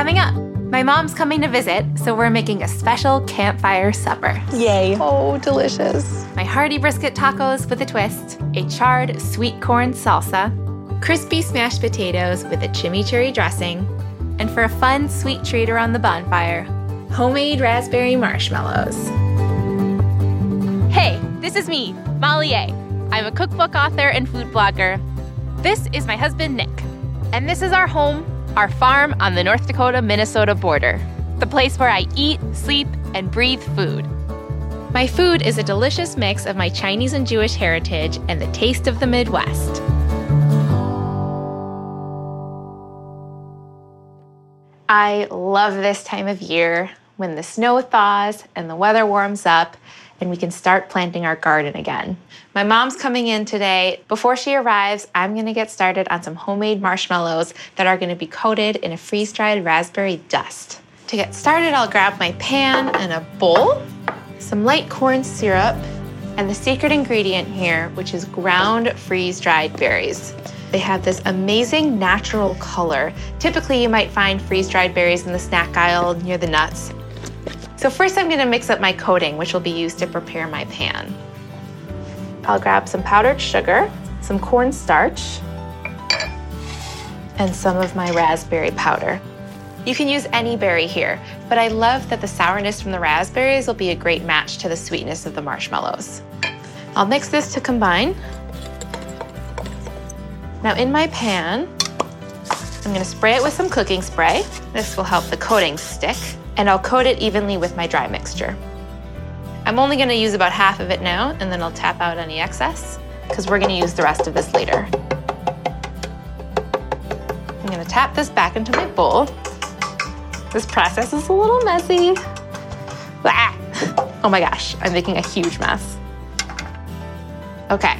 Coming up, my mom's coming to visit, so we're making a special campfire supper. Yay. Oh, delicious. My hearty brisket tacos with a twist, a charred sweet corn salsa, crispy smashed potatoes with a chimichurri dressing, and for a fun sweet treat around the bonfire, homemade raspberry marshmallows. Hey, this is me, Molly Yeh. I'm a cookbook author and food blogger. This is my husband, Nick. And this is our home, our farm on the North Dakota Minnesota border, the place where I eat, sleep, and breathe food. My food is a delicious mix of my Chinese and Jewish heritage and the taste of the Midwest. I love this time of year when the snow thaws and the weather warms up and we can start planting our garden again. My mom's coming in today. Before she arrives, I'm gonna get started on some homemade marshmallows that are gonna be coated in a freeze dried raspberry dust. To get started, I'll grab my pan and a bowl, some light corn syrup, and the secret ingredient here, which is ground freeze dried berries. They have this amazing natural color. Typically, you might find freeze dried berries in the snack aisle near the nuts. So first I'm gonna mix up my coating, which will be used to prepare my pan. I'll grab some powdered sugar, some cornstarch, and some of my raspberry powder. You can use any berry here, but I love that the sourness from the raspberries will be a great match to the sweetness of the marshmallows. I'll mix this to combine. Now in my pan, I'm gonna spray it with some cooking spray. This will help the coating stick and I'll coat it evenly with my dry mixture. I'm only gonna use about half of it now, and then I'll tap out any excess, because we're gonna use the rest of this later. I'm gonna tap this back into my bowl. This process is a little messy. Oh my gosh, I'm making a huge mess. Okay.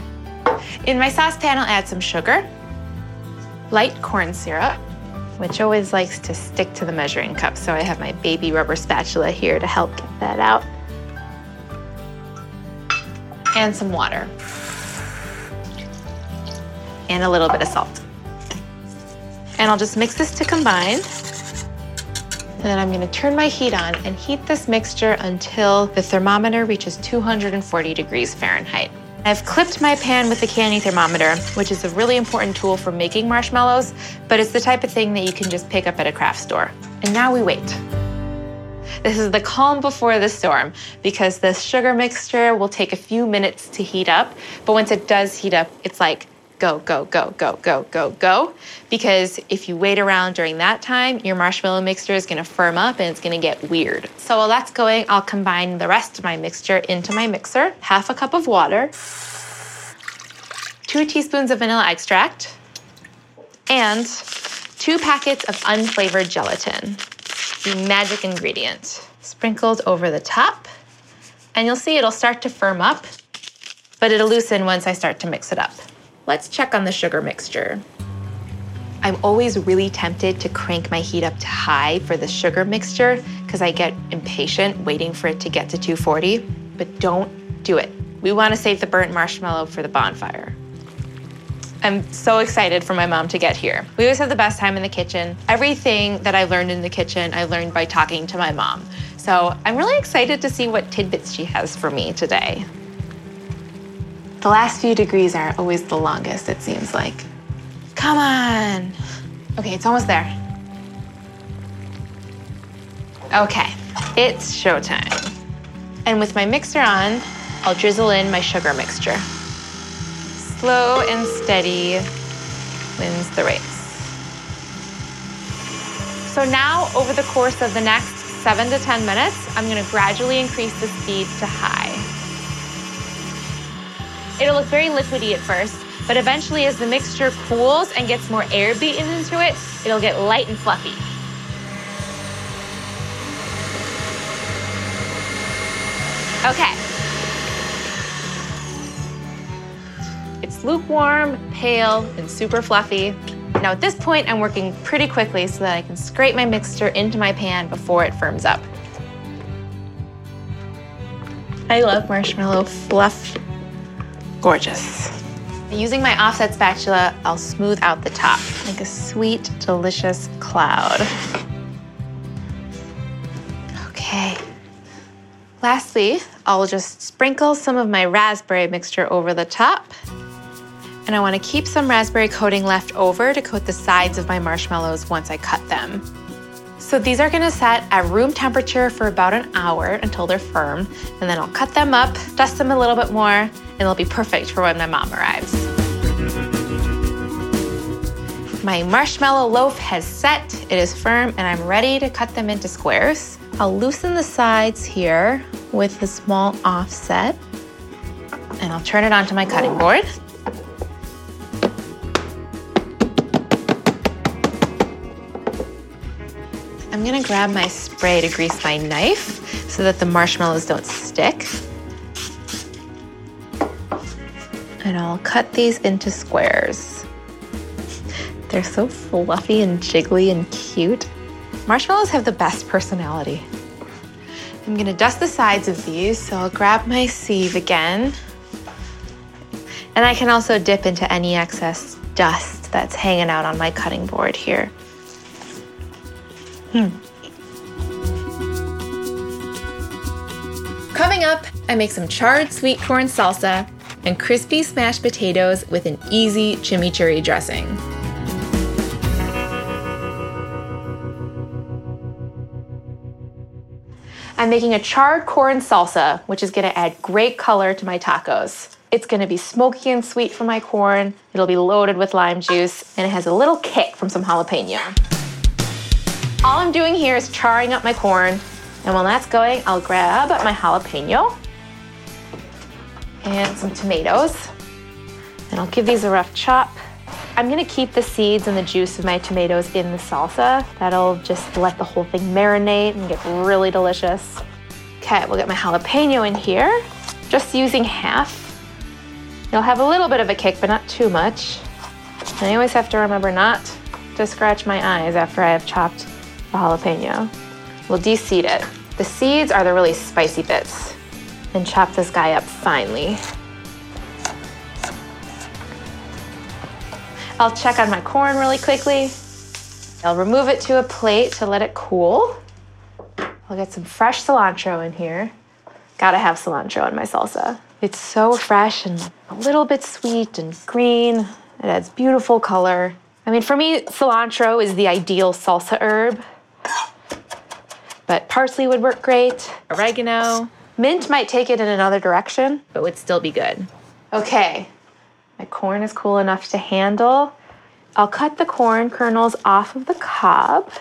In my saucepan, I'll add some sugar, light corn syrup, which always likes to stick to the measuring cup. So I have my baby rubber spatula here to help get that out. And some water. And a little bit of salt. And I'll just mix this to combine. And then I'm gonna turn my heat on and heat this mixture until the thermometer reaches 240 degrees Fahrenheit. I've clipped my pan with a candy thermometer, which is a really important tool for making marshmallows, but it's the type of thing that you can just pick up at a craft store. And now we wait. This is the calm before the storm because the sugar mixture will take a few minutes to heat up, but once it does heat up, it's like go, go, go, go, go, go, go. Because if you wait around during that time, your marshmallow mixture is gonna firm up and it's gonna get weird. So while that's going, I'll combine the rest of my mixture into my mixer, half a cup of water, two teaspoons of vanilla extract, and two packets of unflavored gelatin, the magic ingredient, sprinkled over the top. And you'll see it'll start to firm up, but it'll loosen once I start to mix it up. Let's check on the sugar mixture. I'm always really tempted to crank my heat up to high for the sugar mixture because I get impatient waiting for it to get to 240, but don't do it. We want to save the burnt marshmallow for the bonfire. I'm so excited for my mom to get here. We always have the best time in the kitchen. Everything that I learned in the kitchen, I learned by talking to my mom. So I'm really excited to see what tidbits she has for me today. The last few degrees are always the longest, it seems like. Come on. Okay, it's almost there. Okay, it's showtime. And with my mixer on, I'll drizzle in my sugar mixture. Slow and steady wins the race. So now, over the course of the next seven to 10 minutes, I'm gonna gradually increase the speed to high. It'll look very liquidy at first, but eventually as the mixture cools and gets more air beaten into it, it'll get light and fluffy. Okay. It's lukewarm, pale, and super fluffy. Now at this point, I'm working pretty quickly so that I can scrape my mixture into my pan before it firms up. I love marshmallow fluff. Gorgeous. Using my offset spatula, I'll smooth out the top, like a sweet, delicious cloud. Okay. Lastly, I'll just sprinkle some of my raspberry mixture over the top. And I wanna keep some raspberry coating left over to coat the sides of my marshmallows once I cut them. So these are gonna set at room temperature for about an hour until they're firm, and then I'll cut them up, dust them a little bit more, and they'll be perfect for when my mom arrives. My marshmallow loaf has set, it is firm, and I'm ready to cut them into squares. I'll loosen the sides here with a small offset, and I'll turn it onto my cutting board. I'm gonna grab my spray to grease my knife so that the marshmallows don't stick. And I'll cut these into squares. They're so fluffy and jiggly and cute. Marshmallows have the best personality. I'm gonna dust the sides of these, so I'll grab my sieve again. And I can also dip into any excess dust that's hanging out on my cutting board here. Hmm. Coming up, I make some charred sweet corn salsa and crispy smashed potatoes with an easy chimichurri dressing. I'm making a charred corn salsa, which is gonna add great color to my tacos. It's gonna be smoky and sweet from my corn, it'll be loaded with lime juice, and it has a little kick from some jalapeno. All I'm doing here is charring up my corn, and while that's going, I'll grab my jalapeno and some tomatoes, and I'll give these a rough chop. I'm gonna keep the seeds and the juice of my tomatoes in the salsa. That'll just let the whole thing marinate and get really delicious. Okay, we'll get my jalapeno in here, just using half. You'll have a little bit of a kick, but not too much. I always have to remember not to scratch my eyes after I have chopped the jalapeno. We'll deseed it. The seeds are the really spicy bits. And chop this guy up finely. I'll check on my corn really quickly. I'll remove it to a plate to let it cool. I'll get some fresh cilantro in here. Gotta have cilantro in my salsa. It's so fresh and a little bit sweet and green. It adds beautiful color. I mean, for me, cilantro is the ideal salsa herb. But parsley would work great, oregano. Mint might take it in another direction, but would still be good. Okay, my corn is cool enough to handle. I'll cut the corn kernels off of the cob,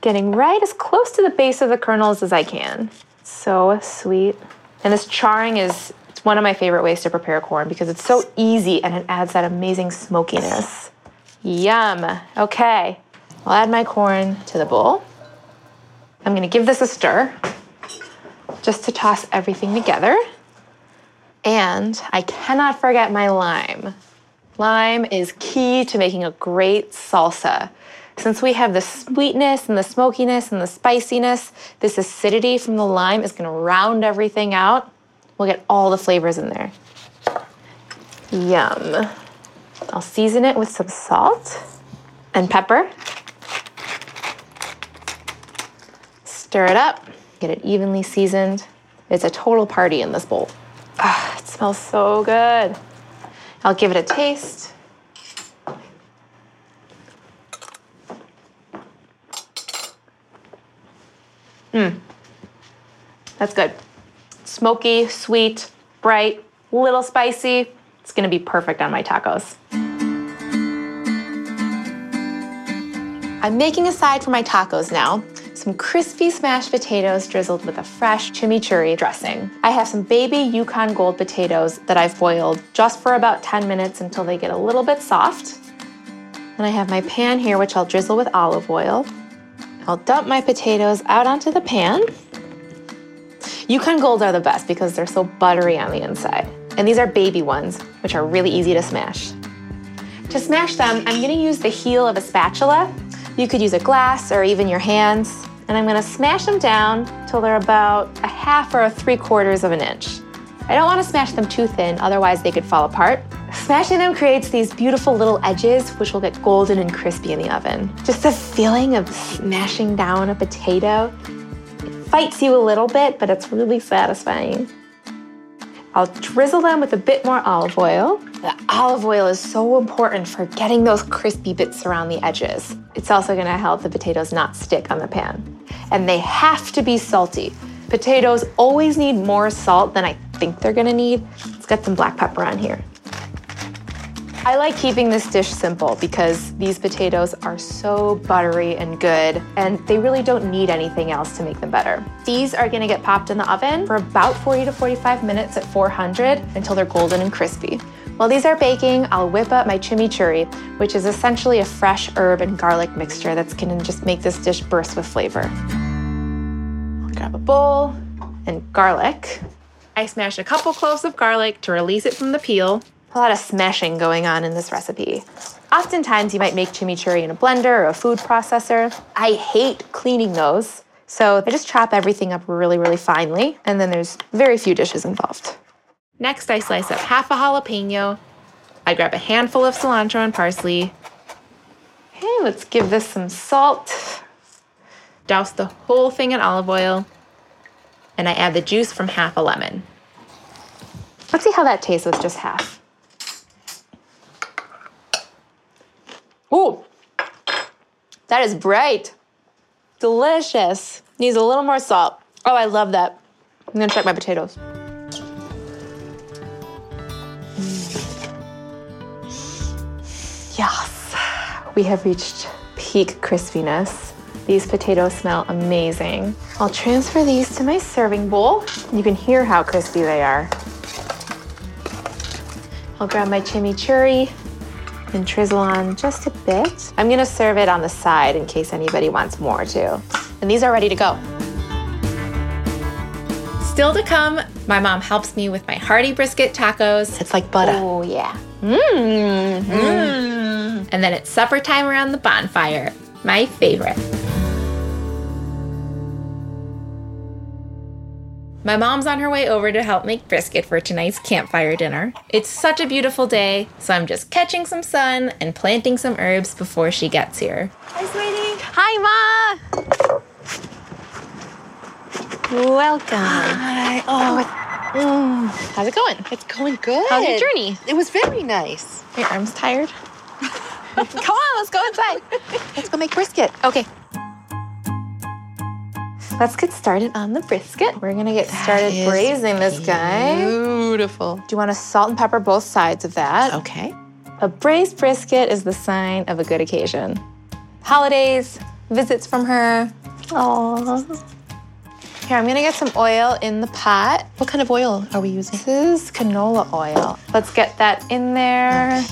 getting right as close to the base of the kernels as I can. So sweet. And this charring is it's one of my favorite ways to prepare corn because it's so easy and it adds that amazing smokiness. Yum. Okay, I'll add my corn to the bowl. I'm gonna give this a stir just to toss everything together. And I cannot forget my lime. Lime is key to making a great salsa. Since we have the sweetness and the smokiness and the spiciness, this acidity from the lime is gonna round everything out. We'll get all the flavors in there. Yum. I'll season it with some salt and pepper. Stir it up, get it evenly seasoned. It's a total party in this bowl. Ah, it smells so good. I'll give it a taste. Mmm. That's good. Smoky, sweet, bright, little spicy. It's gonna be perfect on my tacos. I'm making a side for my tacos now. Some crispy smashed potatoes drizzled with a fresh chimichurri dressing. I have some baby Yukon Gold potatoes that I've boiled just for about 10 minutes until they get a little bit soft. And I have my pan here, which I'll drizzle with olive oil. I'll dump my potatoes out onto the pan. Yukon Golds are the best because they're so buttery on the inside. And these are baby ones, which are really easy to smash. To smash them, I'm gonna use the heel of a spatula. You could use a glass or even your hands. And I'm gonna smash them down till they're about a half or a three quarters of an inch. I don't wanna smash them too thin, otherwise they could fall apart. Smashing them creates these beautiful little edges, which will get golden and crispy in the oven. Just the feeling of smashing down a potato, it fights you a little bit, but it's really satisfying. I'll drizzle them with a bit more olive oil. The olive oil is so important for getting those crispy bits around the edges. It's also gonna help the potatoes not stick on the pan. And they have to be salty. Potatoes always need more salt than I think they're gonna need. Let's get some black pepper on here. I like keeping this dish simple because these potatoes are so buttery and good, and they really don't need anything else to make them better. These are gonna get popped in the oven for about 40 to 45 minutes at 400 until they're golden and crispy. While these are baking, I'll whip up my chimichurri, which is essentially a fresh herb and garlic mixture that's gonna just make this dish burst with flavor. I'll grab a bowl and garlic. I smashed a couple cloves of garlic to release it from the peel a lot of smashing going on in this recipe. Oftentimes, you might make chimichurri in a blender or a food processor. I hate cleaning those, so I just chop everything up really, really finely, and then there's very few dishes involved. Next, I slice up half a jalapeno. I grab a handful of cilantro and parsley. Okay, let's give this some salt. Douse the whole thing in olive oil, and I add the juice from half a lemon. Let's see how that tastes with just half. Ooh, that is bright. Delicious. Needs a little more salt. Oh, I love that. I'm gonna check my potatoes. Yes, we have reached peak crispiness. These potatoes smell amazing. I'll transfer these to my serving bowl. You can hear how crispy they are. I'll grab my chimichurri and drizzle on just a bit. I'm gonna serve it on the side in case anybody wants more too. And these are ready to go. Still to come, my mom helps me with my hearty brisket tacos. It's like butter. Oh, yeah. Mmm. Mm. And then it's supper time around the bonfire. My favorite. My mom's on her way over to help make brisket for tonight's campfire dinner. It's such a beautiful day, so I'm just catching some sun and planting some herbs before she gets here. Hi, sweetie. Hi, Ma. Welcome. Hi. Oh, Mm. How's it going? it's going good. How's your journey? It was very nice. Your arm's tired? Come on, let's go inside. Let's go make brisket. Okay. Let's get started on the brisket. We're gonna get started braising this guy. Beautiful. Do you want to salt and pepper both sides of that? Okay. A braised brisket is the sign of a good occasion. Holidays, visits from her. Aww. Here, I'm gonna get some oil in the pot. What kind of oil are we using? This is canola oil. Let's get that in there.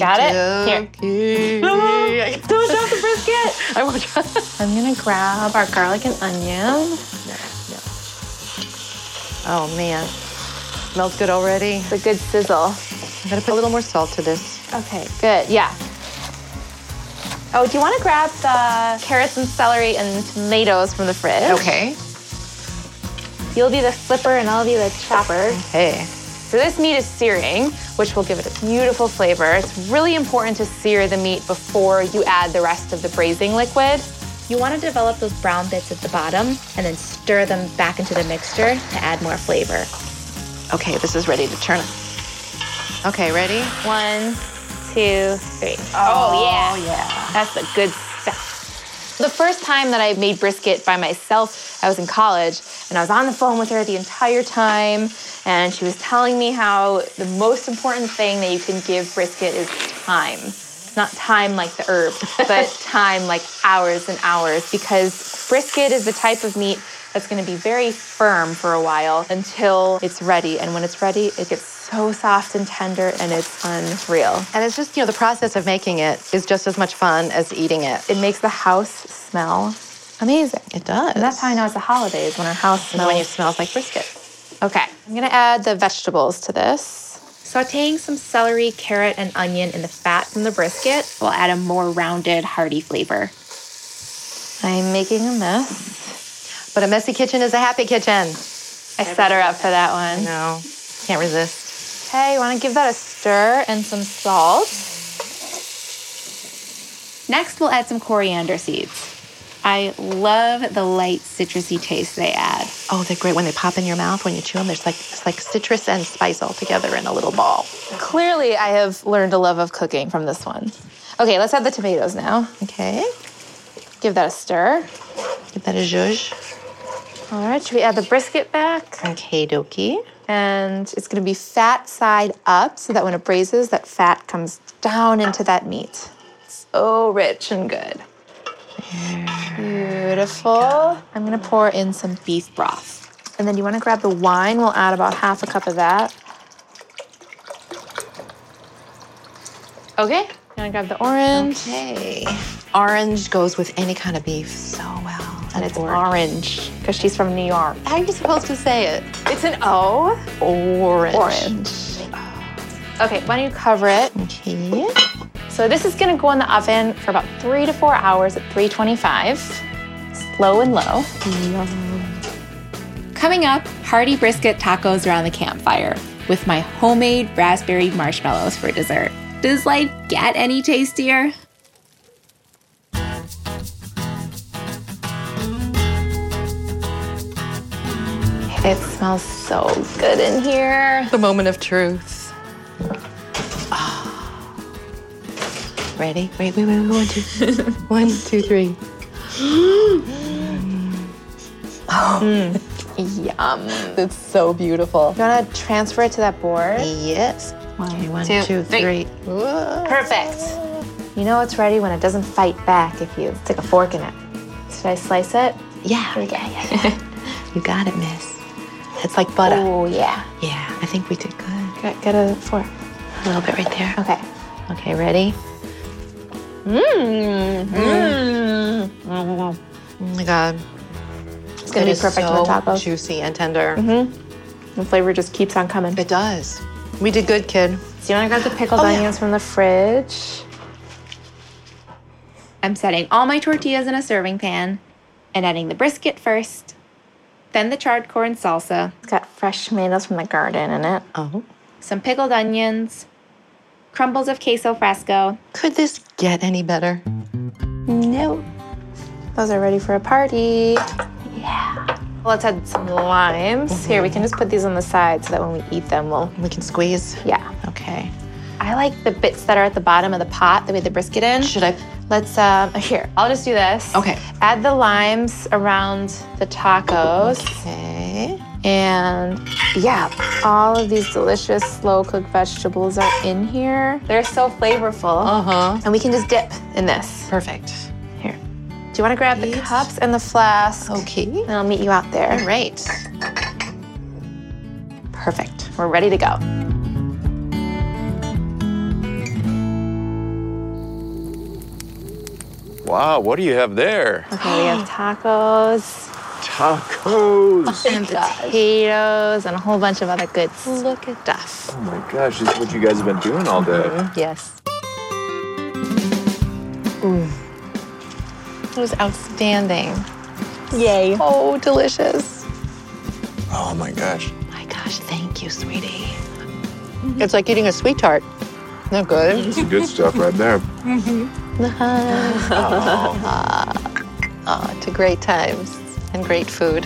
Got it? Here. Here. Don't drop the brisket. I won't try. I'm gonna grab our garlic and onion. Oh man, smells good already. It's a good sizzle. I'm gonna put a little more salt to this. Okay, good. Yeah. Oh, do you want to grab the carrots and celery and tomatoes from the fridge? Okay. You'll be the flipper and I'll be the chopper. Hey. So this meat is searing, which will give it a beautiful flavor. It's really important to sear the meat before you add the rest of the braising liquid. You want to develop those brown bits at the bottom and then stir them back into the mixture to add more flavor. Okay, this is ready to turn. Okay, ready? One, two, three. Oh, yeah. Oh yeah. That's the good stuff. The first time that I made brisket by myself, I was in college and I was on the phone with her the entire time. And she was telling me how the most important thing that you can give brisket is time. Not time like the herb, but time like hours and hours because brisket is the type of meat that's gonna be very firm for a while until it's ready. And when it's ready, it gets so soft and tender and it's unreal. And it's just, you know, the process of making it is just as much fun as eating it. It makes the house smell amazing. It does. And that's how I know it's the holidays when our house smells. when it smells like brisket. Okay, I'm gonna add the vegetables to this. Sauteing some celery, carrot, and onion in the fat from the brisket will add a more rounded, hearty flavor. I'm making a mess. But a messy kitchen is a happy kitchen. I set her up for that one. No, can't resist. Okay, you wanna give that a stir and some salt. Next, we'll add some coriander seeds. I love the light citrusy taste they add. Oh, they're great when they pop in your mouth when you chew them. There's like it's like citrus and spice all together in a little ball. Clearly, I have learned a love of cooking from this one. Okay, let's add the tomatoes now. Okay, Give that a stir. give that a zhuzh. All right, should we add the brisket back? Okay, dokie. And it's gonna be fat side up so that when it braises, that fat comes down into that meat. So rich and good. Beautiful. I'm gonna pour in some beef broth. And then you wanna grab the wine, we'll add about half a cup of that. Okay, you wanna grab the orange? Okay. Orange goes with any kind of beef so well. And it's orange, because she's from New York. How are you supposed to say it? It's an O. Orange. Orange. Okay, why don't you cover it? Okay. So this is gonna go in the oven for about three to four hours at 325, slow and low. Coming up, hearty brisket tacos around the campfire with my homemade raspberry marshmallows for dessert. Does life get any tastier? It smells so good in here. The moment of truth. Ah. Ready? Wait, wait, wait, wait. One, two, one, two, three. Yum. It's so beautiful. You wanna transfer it to that board? Yes. Okay, one, two, two, three. three. Perfect. You know it's ready when it doesn't fight back if you stick a fork in it. Should I slice it? Yeah, Here we go. yeah, yeah, yeah. you got it, miss. It's like butter. Oh, yeah. Yeah, I think we did good. Get, get a fork. A little bit right there. Okay. Okay, ready? Mmm. Mmm. Oh my god. It's gonna be perfect so in the tacos. Juicy and tender. Mm-hmm. The flavor just keeps on coming. It does. We did good, kid. So you wanna grab the pickled Oh, yeah. onions from the fridge? I'm setting all my tortillas in a serving pan and adding the brisket first, then the charred corn salsa. It's got fresh tomatoes from the garden in it. Oh. some pickled onions, crumbles of queso fresco. Could this get any better? No. Those are ready for a party. Yeah. Let's add some limes. Here, we mm-hmm. can just put these on the side so that when we eat them, we'll. We can squeeze. Yeah. Okay. I like the bits that are at the bottom of the pot that we had the brisket in. Should I? Let's, um, here, I'll just do this. Okay. Add the limes around the tacos. Okay. And yeah, all of these delicious slow cooked vegetables are in here. They're so flavorful. Uh huh. And we can just dip in this. Perfect. Here. Do you want to grab the cups and the flask? Okay. And I'll meet you out there. All right. Perfect. We're ready to go. Wow, what do you have there? Okay, we have tacos Tacos. Oh, and potatoes and a whole bunch of other good Look at stuff. Oh my gosh, this is what you guys have been doing all day. Mm-hmm. Yes. Ooh. It was outstanding. Yay. Oh, delicious. Oh my gosh. My gosh, thank you, sweetie. It's like eating a sweet tart. They're good. It's good stuff right there. Mm-hmm. Oh, to great times and great food.